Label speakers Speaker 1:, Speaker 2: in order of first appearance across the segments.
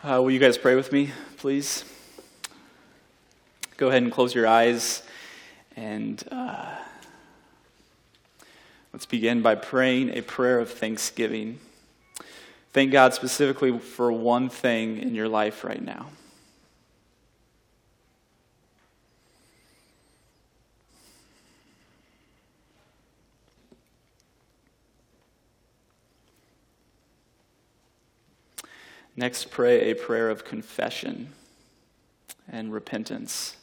Speaker 1: Uh, will you guys pray with me, please? Go ahead and close your eyes and uh, let's begin by praying a prayer of thanksgiving. Thank God specifically for one thing in your life right now. Next, pray a prayer of confession and repentance.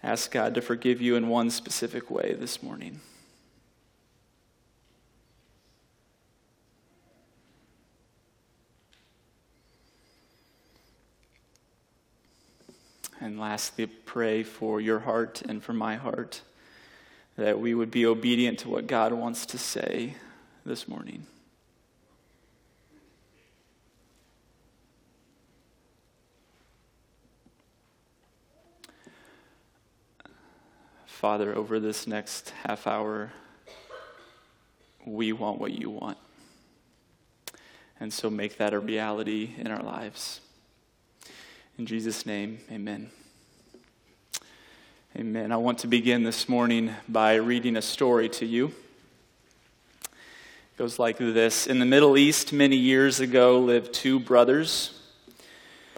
Speaker 1: Ask God to forgive you in one specific way this morning. And lastly, pray for your heart and for my heart that we would be obedient to what God wants to say this morning. Father, over this next half hour, we want what you want. And so make that a reality in our lives. In Jesus' name, amen. Amen. I want to begin this morning by reading a story to you. It goes like this In the Middle East, many years ago, lived two brothers,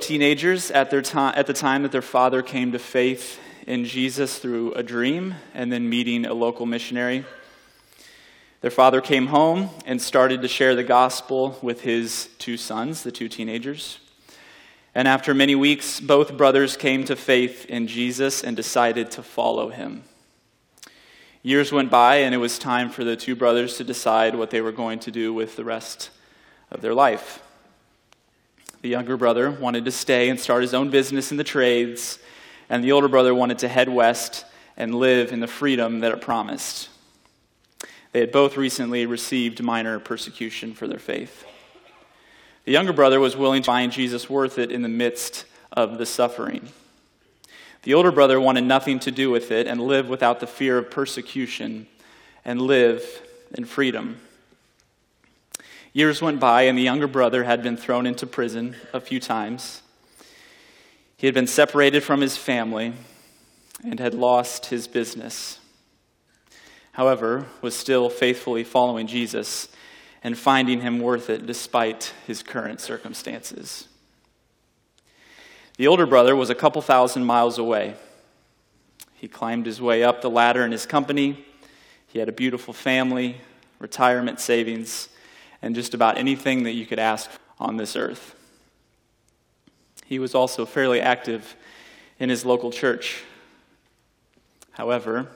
Speaker 1: teenagers at, their time, at the time that their father came to faith in Jesus through a dream and then meeting a local missionary. Their father came home and started to share the gospel with his two sons, the two teenagers. And after many weeks, both brothers came to faith in Jesus and decided to follow him. Years went by, and it was time for the two brothers to decide what they were going to do with the rest of their life. The younger brother wanted to stay and start his own business in the trades and the older brother wanted to head west and live in the freedom that it promised. They had both recently received minor persecution for their faith. The younger brother was willing to find Jesus worth it in the midst of the suffering. The older brother wanted nothing to do with it and live without the fear of persecution and live in freedom. Years went by, and the younger brother had been thrown into prison a few times. He had been separated from his family and had lost his business. However, was still faithfully following Jesus and finding him worth it despite his current circumstances. The older brother was a couple thousand miles away. He climbed his way up the ladder in his company. He had a beautiful family, retirement savings, and just about anything that you could ask on this earth. He was also fairly active in his local church. However,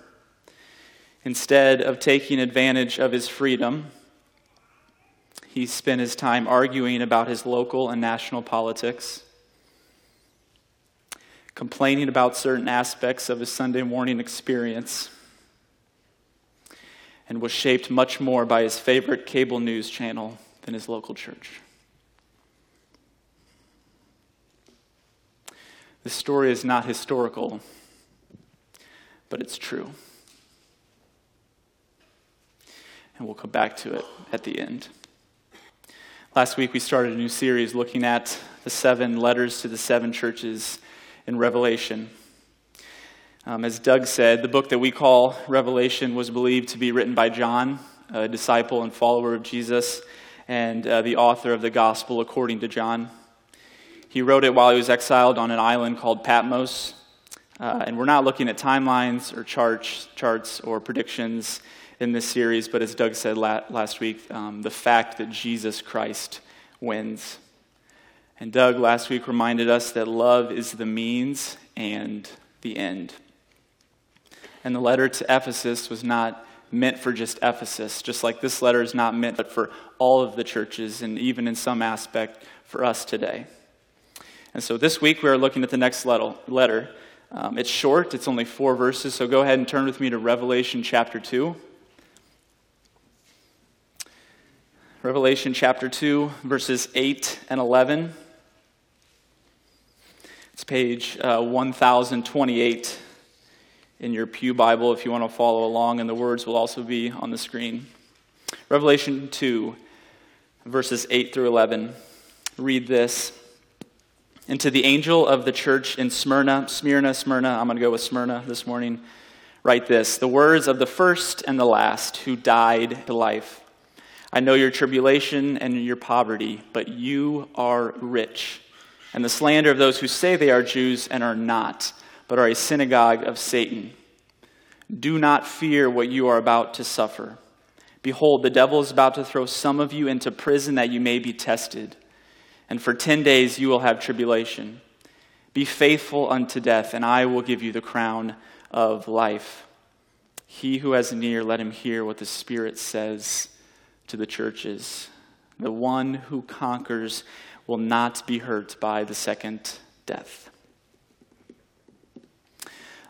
Speaker 1: instead of taking advantage of his freedom, he spent his time arguing about his local and national politics, complaining about certain aspects of his Sunday morning experience, and was shaped much more by his favorite cable news channel than his local church. This story is not historical, but it's true. And we'll come back to it at the end. Last week, we started a new series looking at the seven letters to the seven churches in Revelation. Um, as Doug said, the book that we call Revelation was believed to be written by John, a disciple and follower of Jesus, and uh, the author of the Gospel according to John. He wrote it while he was exiled on an island called Patmos. Uh, and we're not looking at timelines or charts, charts or predictions in this series, but as Doug said la- last week, um, the fact that Jesus Christ wins. And Doug last week reminded us that love is the means and the end. And the letter to Ephesus was not meant for just Ephesus, just like this letter is not meant but for all of the churches, and even in some aspect for us today. And so this week we are looking at the next letter. Um, it's short, it's only four verses, so go ahead and turn with me to Revelation chapter 2. Revelation chapter 2, verses 8 and 11. It's page uh, 1028 in your Pew Bible if you want to follow along, and the words will also be on the screen. Revelation 2, verses 8 through 11. Read this. And to the angel of the church in Smyrna, Smyrna, Smyrna, I'm going to go with Smyrna this morning, write this The words of the first and the last who died to life. I know your tribulation and your poverty, but you are rich. And the slander of those who say they are Jews and are not, but are a synagogue of Satan. Do not fear what you are about to suffer. Behold, the devil is about to throw some of you into prison that you may be tested. And for ten days you will have tribulation. Be faithful unto death, and I will give you the crown of life. He who has an ear, let him hear what the Spirit says to the churches. The one who conquers will not be hurt by the second death.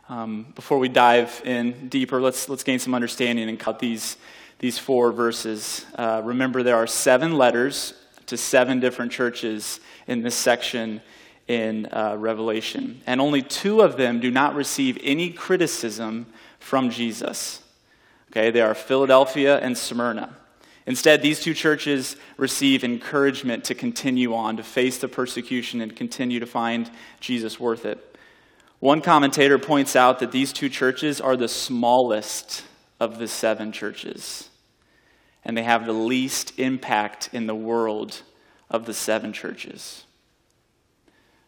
Speaker 1: Um, before we dive in deeper, let's, let's gain some understanding and cut these, these four verses. Uh, remember, there are seven letters to seven different churches in this section in uh, Revelation, and only two of them do not receive any criticism from Jesus. Okay, they are Philadelphia and Smyrna. Instead, these two churches receive encouragement to continue on, to face the persecution, and continue to find Jesus worth it. One commentator points out that these two churches are the smallest of the seven churches, and they have the least impact in the world of the seven churches.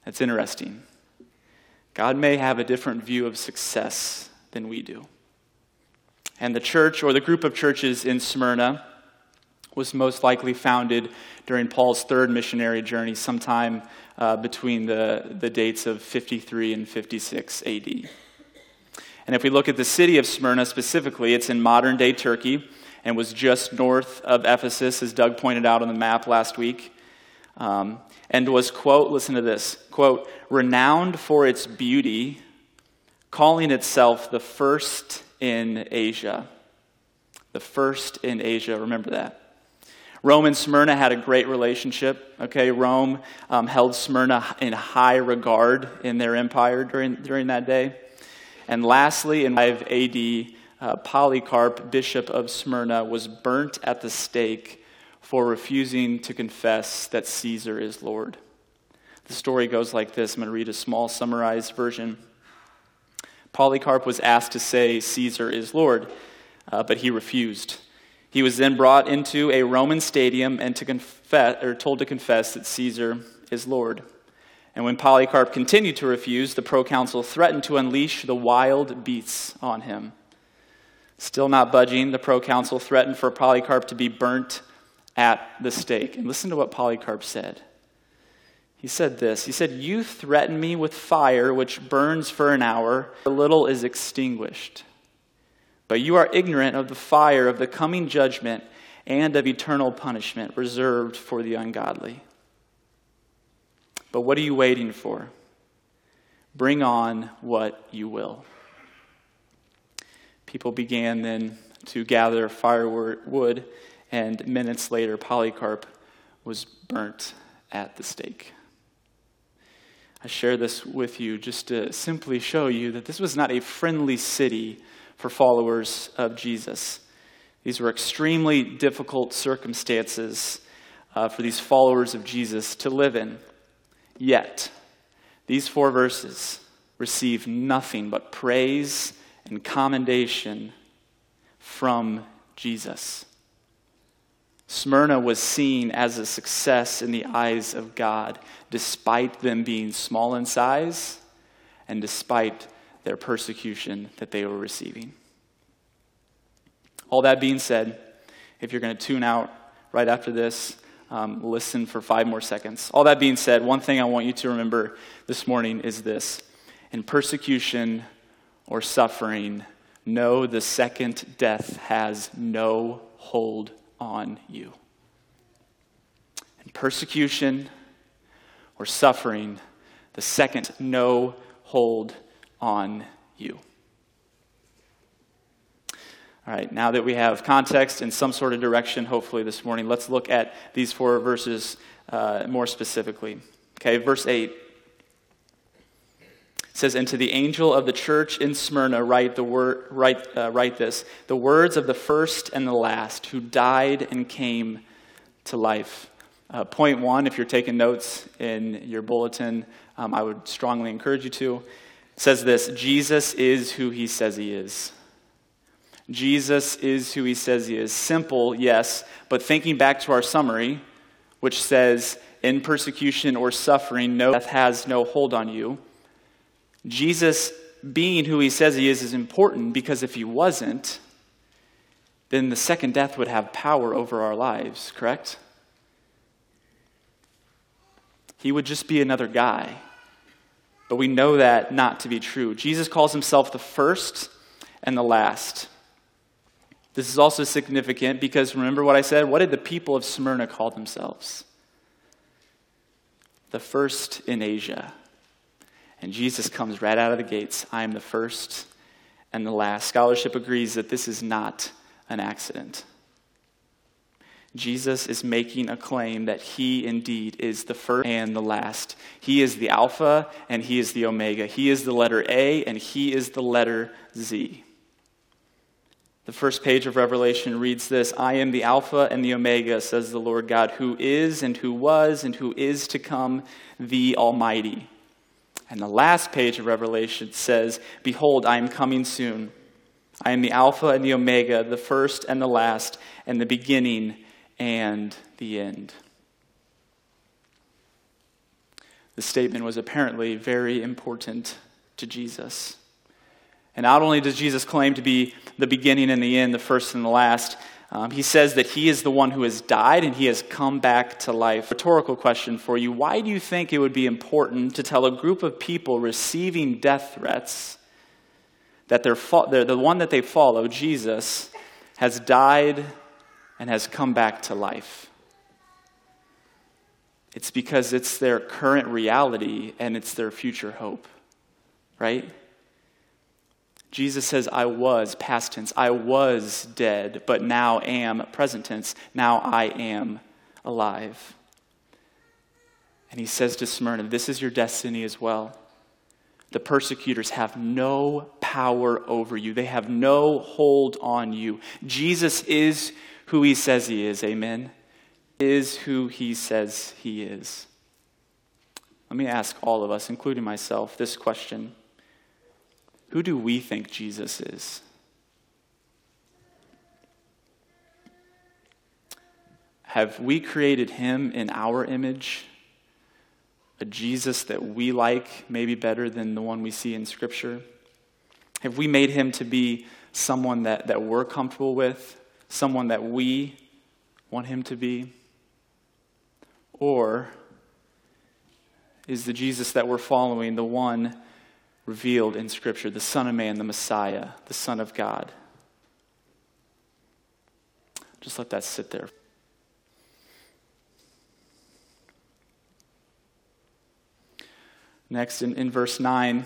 Speaker 1: That's interesting. God may have a different view of success than we do. And the church, or the group of churches in Smyrna, was most likely founded during Paul's third missionary journey, sometime uh, between the, the dates of 53 and 56 AD. And if we look at the city of Smyrna specifically, it's in modern day Turkey and was just north of Ephesus, as Doug pointed out on the map last week. Um, and was, quote, listen to this, quote, renowned for its beauty, calling itself the first in Asia. The first in Asia, remember that. Rome and Smyrna had a great relationship. Okay, Rome um, held Smyrna in high regard in their empire during, during that day. And lastly, in 5 AD, uh, Polycarp, bishop of Smyrna, was burnt at the stake for refusing to confess that Caesar is Lord. The story goes like this. I'm going to read a small summarized version. Polycarp was asked to say Caesar is Lord, uh, but he refused. He was then brought into a Roman stadium and to confess, or told to confess that Caesar is Lord. And when Polycarp continued to refuse, the proconsul threatened to unleash the wild beasts on him. Still not budging, the proconsul threatened for Polycarp to be burnt at the stake. And listen to what Polycarp said. He said this He said, You threaten me with fire which burns for an hour, a little is extinguished. But you are ignorant of the fire of the coming judgment and of eternal punishment reserved for the ungodly. But what are you waiting for? Bring on what you will. People began then to gather firewood, and minutes later, Polycarp was burnt at the stake. I share this with you just to simply show you that this was not a friendly city for followers of Jesus. These were extremely difficult circumstances uh, for these followers of Jesus to live in. Yet, these four verses receive nothing but praise and commendation from Jesus. Smyrna was seen as a success in the eyes of God, despite them being small in size and despite their persecution that they were receiving. All that being said, if you're going to tune out right after this, um, listen for five more seconds. All that being said, one thing I want you to remember this morning is this in persecution or suffering, know the second death has no hold on you. In persecution or suffering, the second no hold on you. All right, now that we have context and some sort of direction, hopefully, this morning, let's look at these four verses uh, more specifically. Okay, verse 8 says, And to the angel of the church in Smyrna, write, the word, write, uh, write this the words of the first and the last, who died and came to life. Uh, point one, if you're taking notes in your bulletin, um, I would strongly encourage you to, says this Jesus is who he says he is. Jesus is who he says he is. Simple, yes, but thinking back to our summary, which says, in persecution or suffering, no death has no hold on you. Jesus being who he says he is is important because if he wasn't, then the second death would have power over our lives, correct? He would just be another guy. But we know that not to be true. Jesus calls himself the first and the last. This is also significant because remember what I said? What did the people of Smyrna call themselves? The first in Asia. And Jesus comes right out of the gates I am the first and the last. Scholarship agrees that this is not an accident. Jesus is making a claim that he indeed is the first and the last. He is the Alpha and he is the Omega. He is the letter A and he is the letter Z. The first page of Revelation reads this I am the Alpha and the Omega, says the Lord God, who is and who was and who is to come, the Almighty. And the last page of Revelation says, Behold, I am coming soon. I am the Alpha and the Omega, the first and the last, and the beginning and the end. The statement was apparently very important to Jesus. And not only does Jesus claim to be the beginning and the end, the first and the last, um, he says that he is the one who has died and he has come back to life. Rhetorical question for you Why do you think it would be important to tell a group of people receiving death threats that they're fo- they're the one that they follow, Jesus, has died and has come back to life? It's because it's their current reality and it's their future hope, right? Jesus says, I was, past tense, I was dead, but now am, present tense, now I am alive. And he says to Smyrna, This is your destiny as well. The persecutors have no power over you, they have no hold on you. Jesus is who he says he is, amen? Is who he says he is. Let me ask all of us, including myself, this question. Who do we think Jesus is? Have we created him in our image? A Jesus that we like, maybe better than the one we see in Scripture? Have we made him to be someone that, that we're comfortable with, someone that we want him to be? Or is the Jesus that we're following the one revealed in Scripture the Son of Man, the Messiah, the Son of God. Just let that sit there. Next, in, in verse 9,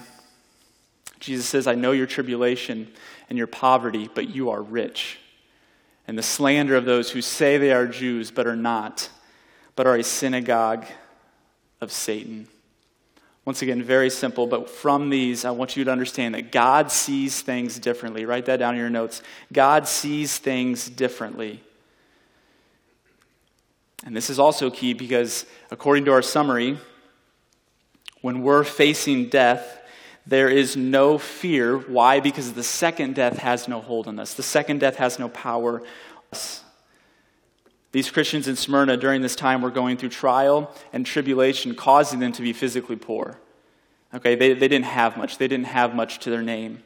Speaker 1: Jesus says, I know your tribulation and your poverty, but you are rich. And the slander of those who say they are Jews, but are not, but are a synagogue of Satan. Once again, very simple, but from these, I want you to understand that God sees things differently. Write that down in your notes. God sees things differently. And this is also key because, according to our summary, when we're facing death, there is no fear. Why? Because the second death has no hold on us, the second death has no power. These Christians in Smyrna during this time were going through trial and tribulation, causing them to be physically poor. Okay, they, they didn't have much, they didn't have much to their name.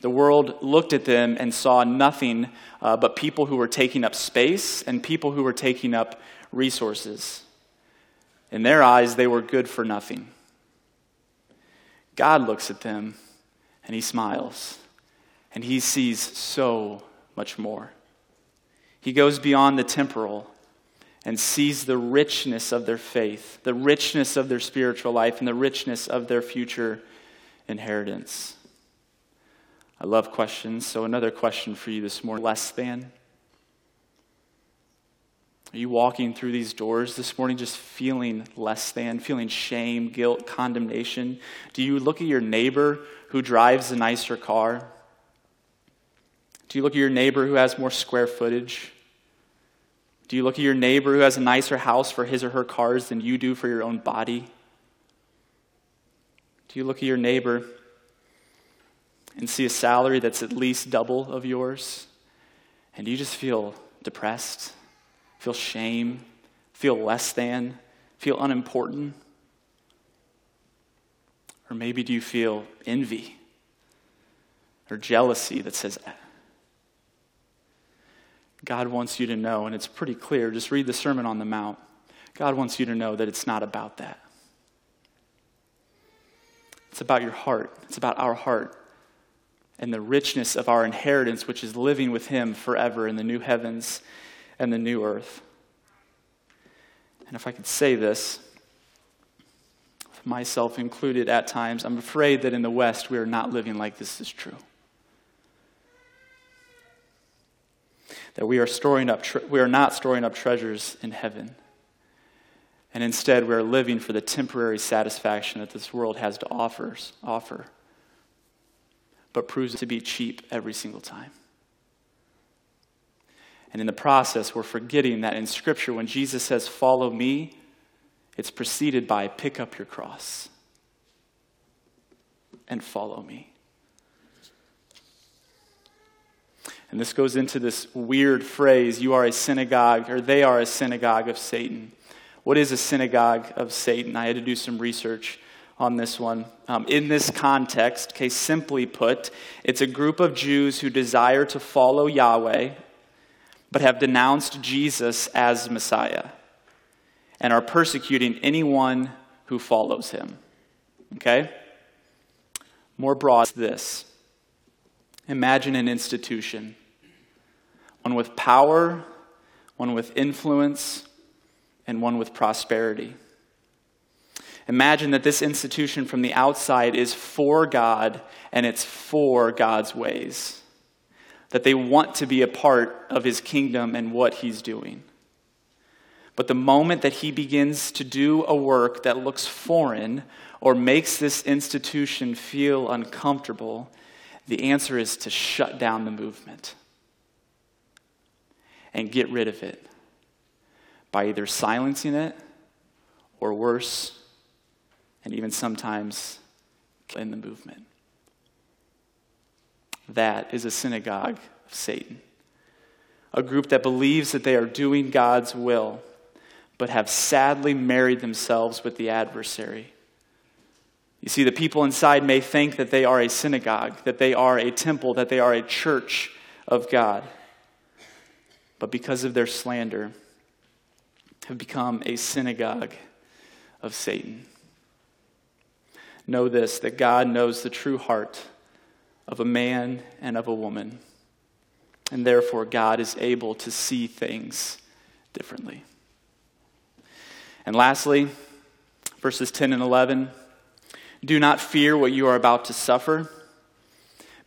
Speaker 1: The world looked at them and saw nothing uh, but people who were taking up space and people who were taking up resources. In their eyes, they were good for nothing. God looks at them and he smiles, and he sees so much more. He goes beyond the temporal and sees the richness of their faith, the richness of their spiritual life, and the richness of their future inheritance. I love questions, so another question for you this morning less than? Are you walking through these doors this morning just feeling less than, feeling shame, guilt, condemnation? Do you look at your neighbor who drives a nicer car? Do you look at your neighbor who has more square footage? Do you look at your neighbor who has a nicer house for his or her cars than you do for your own body? Do you look at your neighbor and see a salary that's at least double of yours? And do you just feel depressed, feel shame, feel less than, feel unimportant? Or maybe do you feel envy or jealousy that says, God wants you to know, and it's pretty clear. Just read the Sermon on the Mount. God wants you to know that it's not about that. It's about your heart, it's about our heart and the richness of our inheritance, which is living with Him forever in the new heavens and the new earth. And if I could say this, myself included at times, I'm afraid that in the West we are not living like this is true. That we are storing up, tre- we are not storing up treasures in heaven. And instead, we are living for the temporary satisfaction that this world has to offers, offer, but proves to be cheap every single time. And in the process, we're forgetting that in Scripture, when Jesus says, Follow me, it's preceded by, Pick up your cross and follow me. And this goes into this weird phrase you are a synagogue, or they are a synagogue of Satan. What is a synagogue of Satan? I had to do some research on this one. Um, in this context, okay, simply put, it's a group of Jews who desire to follow Yahweh, but have denounced Jesus as Messiah and are persecuting anyone who follows him. Okay? More broad, this. Imagine an institution, one with power, one with influence, and one with prosperity. Imagine that this institution from the outside is for God and it's for God's ways. That they want to be a part of his kingdom and what he's doing. But the moment that he begins to do a work that looks foreign or makes this institution feel uncomfortable, the answer is to shut down the movement and get rid of it by either silencing it or worse, and even sometimes in the movement. That is a synagogue of Satan, a group that believes that they are doing God's will, but have sadly married themselves with the adversary. You see, the people inside may think that they are a synagogue, that they are a temple, that they are a church of God. But because of their slander, have become a synagogue of Satan. Know this that God knows the true heart of a man and of a woman, and therefore God is able to see things differently. And lastly, verses 10 and 11 do not fear what you are about to suffer.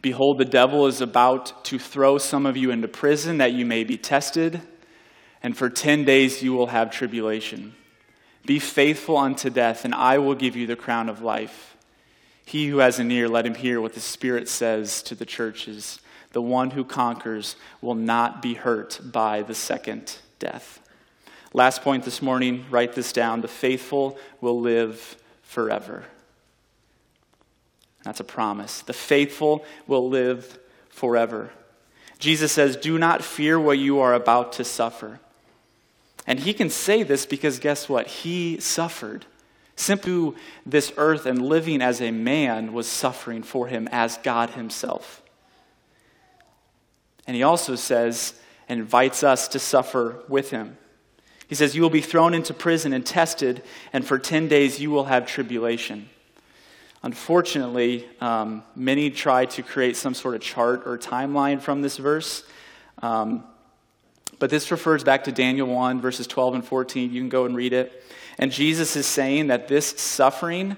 Speaker 1: Behold, the devil is about to throw some of you into prison that you may be tested and for 10 days you will have tribulation. Be faithful unto death, and I will give you the crown of life. He who has an ear, let him hear what the Spirit says to the churches. The one who conquers will not be hurt by the second death. Last point this morning, write this down. The faithful will live forever. That's a promise. The faithful will live forever. Jesus says, Do not fear what you are about to suffer. And he can say this because guess what? He suffered. Simply this earth and living as a man was suffering for him as God himself. And he also says and invites us to suffer with him. He says, You will be thrown into prison and tested, and for 10 days you will have tribulation. Unfortunately, um, many try to create some sort of chart or timeline from this verse. Um, but this refers back to Daniel 1, verses 12 and 14. You can go and read it. And Jesus is saying that this suffering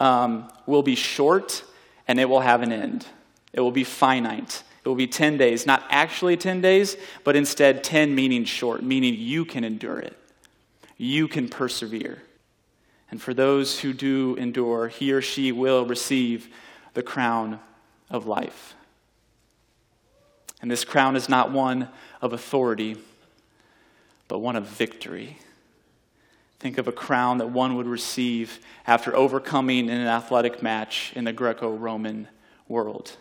Speaker 1: um, will be short and it will have an end. It will be finite. It will be 10 days, not actually 10 days, but instead 10 meaning short, meaning you can endure it. You can persevere. And for those who do endure, he or she will receive the crown of life. And this crown is not one of authority, but one of victory. Think of a crown that one would receive after overcoming in an athletic match in the Greco Roman world.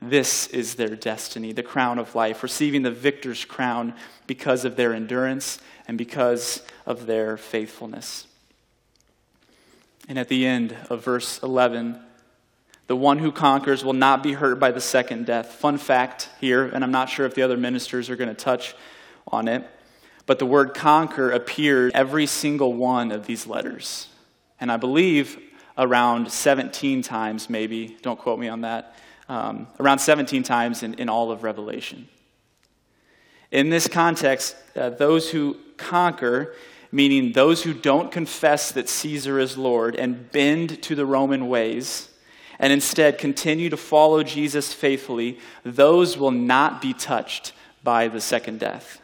Speaker 1: This is their destiny, the crown of life, receiving the victor's crown because of their endurance and because of their faithfulness. And at the end of verse 11, the one who conquers will not be hurt by the second death. Fun fact here, and I'm not sure if the other ministers are going to touch on it, but the word conquer appears every single one of these letters. And I believe around 17 times, maybe, don't quote me on that, um, around 17 times in, in all of Revelation. In this context, uh, those who conquer, meaning those who don't confess that Caesar is Lord and bend to the Roman ways, and instead continue to follow Jesus faithfully, those will not be touched by the second death.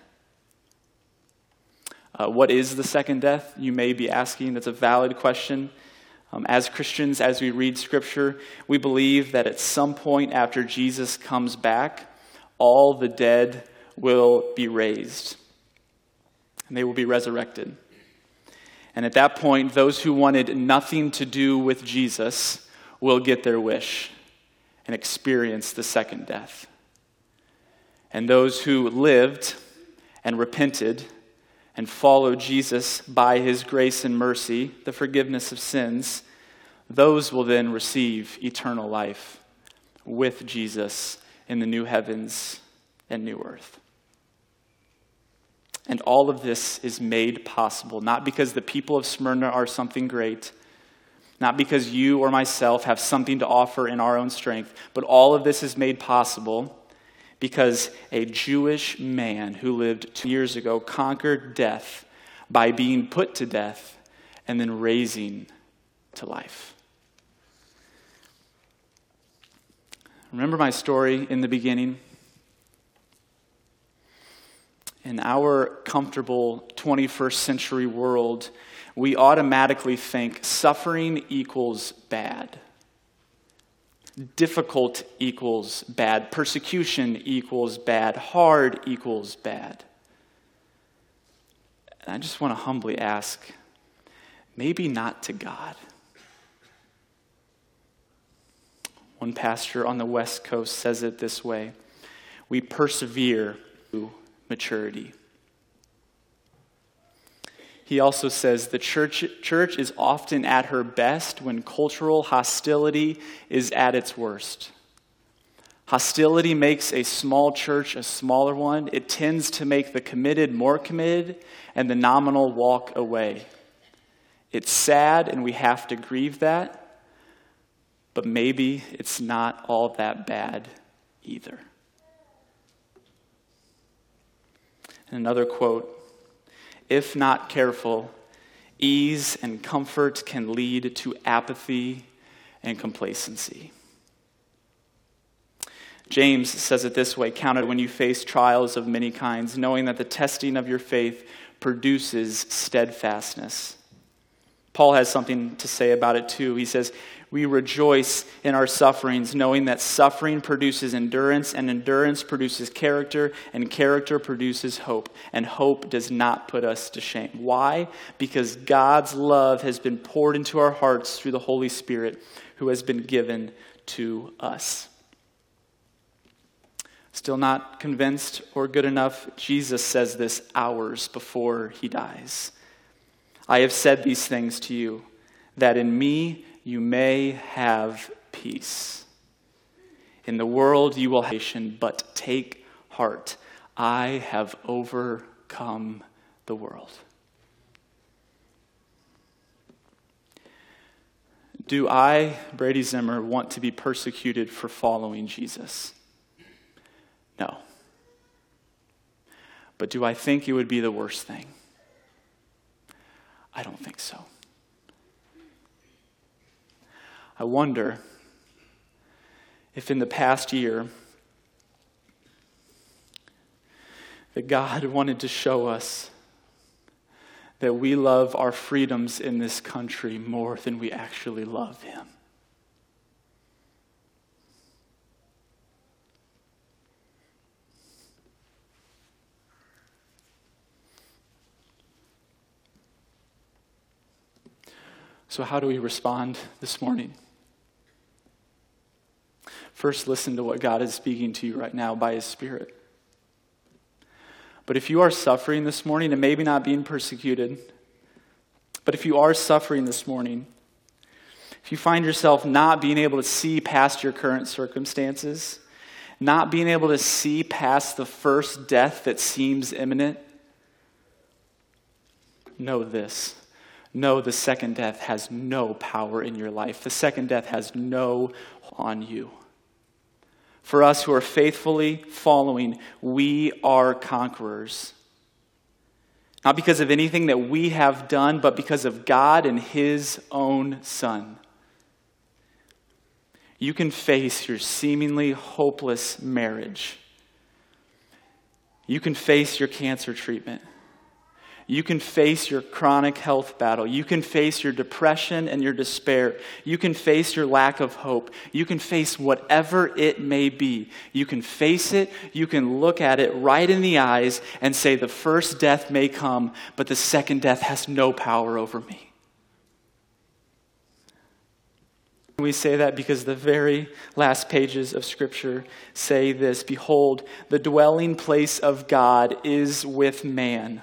Speaker 1: Uh, what is the second death? You may be asking. That's a valid question. Um, as Christians, as we read Scripture, we believe that at some point after Jesus comes back, all the dead will be raised and they will be resurrected. And at that point, those who wanted nothing to do with Jesus will get their wish and experience the second death. And those who lived and repented and followed Jesus by his grace and mercy, the forgiveness of sins, those will then receive eternal life with Jesus in the new heavens and new earth. And all of this is made possible, not because the people of Smyrna are something great, not because you or myself have something to offer in our own strength, but all of this is made possible because a Jewish man who lived two years ago conquered death by being put to death and then raising to life. Remember my story in the beginning? In our comfortable 21st century world, we automatically think suffering equals bad. Difficult equals bad. Persecution equals bad. Hard equals bad. And I just want to humbly ask maybe not to God. One pastor on the West Coast says it this way We persevere maturity. He also says the church, church is often at her best when cultural hostility is at its worst. Hostility makes a small church a smaller one. It tends to make the committed more committed and the nominal walk away. It's sad and we have to grieve that, but maybe it's not all that bad either. And another quote if not careful, ease and comfort can lead to apathy and complacency. James says it this way Count it when you face trials of many kinds, knowing that the testing of your faith produces steadfastness. Paul has something to say about it too. He says, we rejoice in our sufferings, knowing that suffering produces endurance, and endurance produces character, and character produces hope. And hope does not put us to shame. Why? Because God's love has been poured into our hearts through the Holy Spirit who has been given to us. Still not convinced or good enough? Jesus says this hours before he dies. I have said these things to you, that in me you may have peace. In the world you will have patience, but take heart. I have overcome the world. Do I, Brady Zimmer, want to be persecuted for following Jesus? No. But do I think it would be the worst thing? I don't think so. I wonder if in the past year that God wanted to show us that we love our freedoms in this country more than we actually love Him. So, how do we respond this morning? First, listen to what God is speaking to you right now by His Spirit. But if you are suffering this morning and maybe not being persecuted, but if you are suffering this morning, if you find yourself not being able to see past your current circumstances, not being able to see past the first death that seems imminent, know this. Know the second death has no power in your life. The second death has no on you. For us who are faithfully following, we are conquerors. Not because of anything that we have done, but because of God and His own Son. You can face your seemingly hopeless marriage. You can face your cancer treatment. You can face your chronic health battle. You can face your depression and your despair. You can face your lack of hope. You can face whatever it may be. You can face it. You can look at it right in the eyes and say, The first death may come, but the second death has no power over me. We say that because the very last pages of Scripture say this Behold, the dwelling place of God is with man.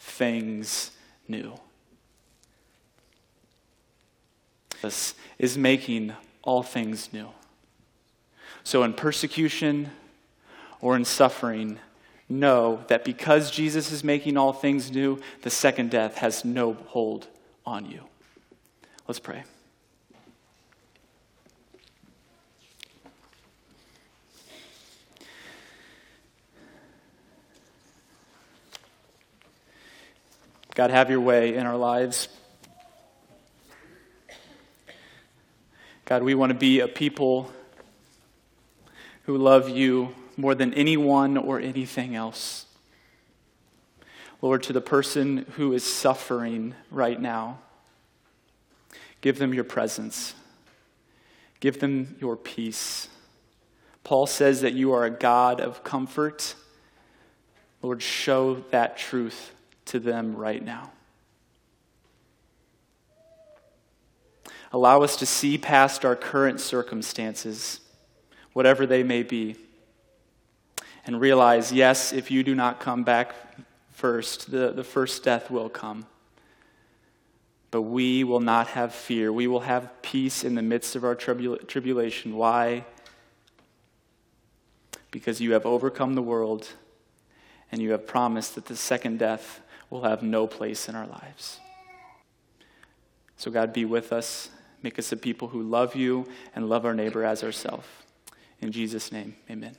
Speaker 1: things new. This is making all things new. So, in persecution or in suffering, know that because Jesus is making all things new, the second death has no hold on you. Let's pray. God, have your way in our lives. God, we want to be a people who love you more than anyone or anything else. Lord, to the person who is suffering right now, give them your presence, give them your peace. Paul says that you are a God of comfort. Lord, show that truth to them right now. Allow us to see past our current circumstances, whatever they may be, and realize yes, if you do not come back first, the, the first death will come. But we will not have fear. We will have peace in the midst of our tribula- tribulation. Why? Because you have overcome the world and you have promised that the second death will have no place in our lives. So, God, be with us. Make us a people who love you and love our neighbor as ourselves. In Jesus' name, amen.